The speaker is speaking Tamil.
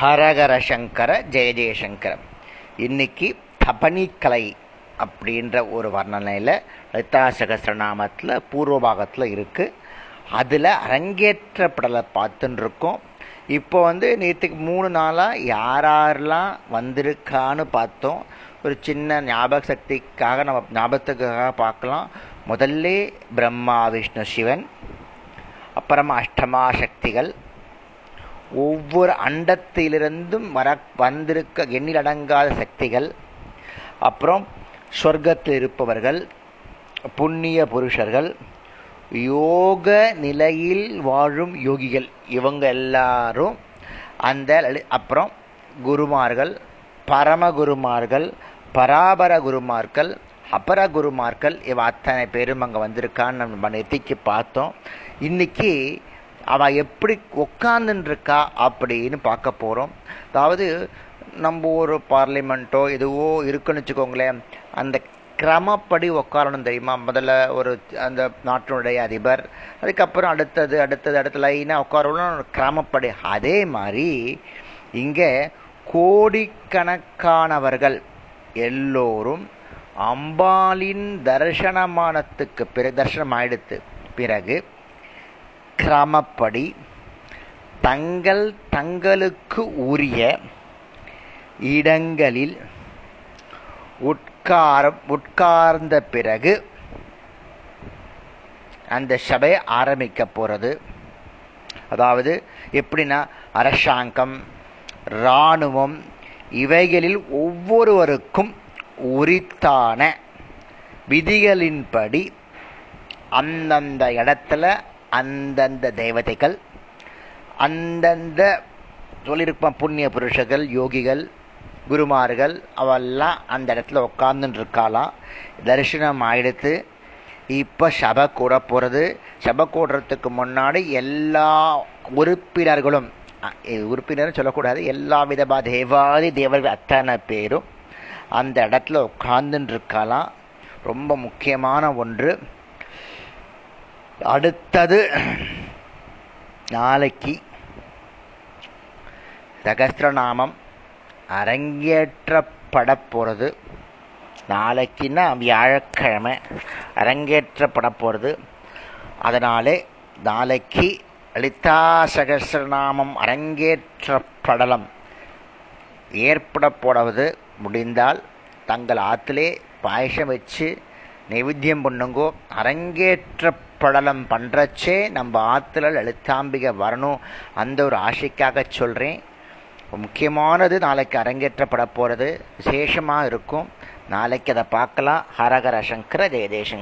ஹரஹர சங்கர ஜெய ஜெயசங்கர இன்னைக்கு தபனிக்கலை அப்படின்ற ஒரு வர்ணனையில் லலிதா சகசிரநாமத்தில் பூர்வ பாகத்தில் இருக்குது அதில் அரங்கேற்றப்படலை பார்த்துன்னு இருக்கோம் இப்போ வந்து நேற்றுக்கு மூணு நாளாக யார் யாரெல்லாம் வந்திருக்கான்னு பார்த்தோம். ஒரு சின்ன ஞாபக சக்திக்காக நம்ம ஞாபகத்துக்காக பார்க்கலாம். முதல்ல பிரம்மா விஷ்ணு சிவன். அப்புறமா அஷ்டமா சக்திகள். ஒவ்வொரு அண்டத்திலிருந்தும் வர வந்திருக்க எண்ணிலடங்காத சக்திகள் அப்புறம் சொர்க்கத்தில் இருப்பவர்கள் புண்ணிய புருஷர்கள் யோக நிலையில் வாழும் யோகிகள். இவங்க எல்லாரும் அந்த அப்புறம் குருமார்கள் பரமகுருமார்கள் பராபர குருமார்கள் அபர குருமார்கள் இவ அத்தனை பேரும் அங்கே வந்திருக்கான்னு நம்ம நெத்திக்கு பார்த்தோம். இன்னைக்கு அவள் எப்படி உட்காந்துருக்கா அப்படின்னு பார்க்க போகிறோம் அதாவது நம்ம ஒரு பார்லிமெண்ட்டோ எதுவோ இருக்குன்னு வச்சுக்கோங்களேன் அந்த கிரமப்படி உட்காரணும் தெரியுமா? முதல்ல ஒரு அந்த நாட்டினுடைய அதிபர் அதுக்கப்புறம் அடுத்தது அடுத்தது அடுத்த லைனாக உட்காரணும் கிரமப்படி. அதே மாதிரி இங்கே கோடிக்கணக்கானவர்கள் எல்லோரும் அம்பாளின் தரிசனமானத்துக்கு பிறகு தரிசனம் ஆயிடுத்து. பிறகு கிராமப்படி தங்கள் தங்களுக்கு உரிய இடங்களில் உட்கார உட்கார்ந்த பிறகு அந்த சபை ஆரம்பிக்க போகிறது அதாவது எப்படின்னா அரசாங்கம் இராணுவம் இவைகளில் ஒவ்வொருவருக்கும் உரித்தான விதிகளின்படி அந்தந்த இடத்துல அந்தந்த தேவதைகள் அந்தந்த சொல்லியிருப்பான் புண்ணிய புருஷர்கள் யோகிகள் குருமார்கள் அவெல்லாம் அந்த இடத்துல உட்காந்துட்டு இருக்காளாம் தரிசனம் ஆயிடுத்து இப்போ சபை கூட போகிறது சபை கூடுறதுக்கு முன்னாடி எல்லா உறுப்பினர்களும் உறுப்பினரும் சொல்லக்கூடாது எல்லா விதமாக தேவாதி தேவர்கள் அத்தனை பேரும் அந்த இடத்துல உட்கார்ந்துட்டு இருக்காளாம் ரொம்ப முக்கியமான ஒன்று. அடுத்தது நாளைக்கு சகஸ்திரநாமம் அரங்கேற்றப்பட போகிறது நாளைக்குன்னா வியாழக்கிழமை அரங்கேற்றப்பட போகிறது அதனாலே நாளைக்கு லலிதா சகசிரநாமம் அரங்கேற்றப்படலம் ஏற்பட போடுவது முடிந்தால் தங்கள் ஆற்றிலே பாயசம் வச்சு நைவேத்தியம் பண்ணுங்கோ அரங்கேற்றப்படலம் பண்ணுறச்சே நம்ம ஆற்றுல எழுத்தாம்பிகை வரணும் அந்த ஒரு ஆசைக்காக சொல்கிறேன் முக்கியமானது நாளைக்கு அரங்கேற்றப்பட போகிறது விசேஷமாக இருக்கும். நாளைக்கு அதை பார்க்கலாம். ஹரஹர சங்கர ஜெயதேசங்கர்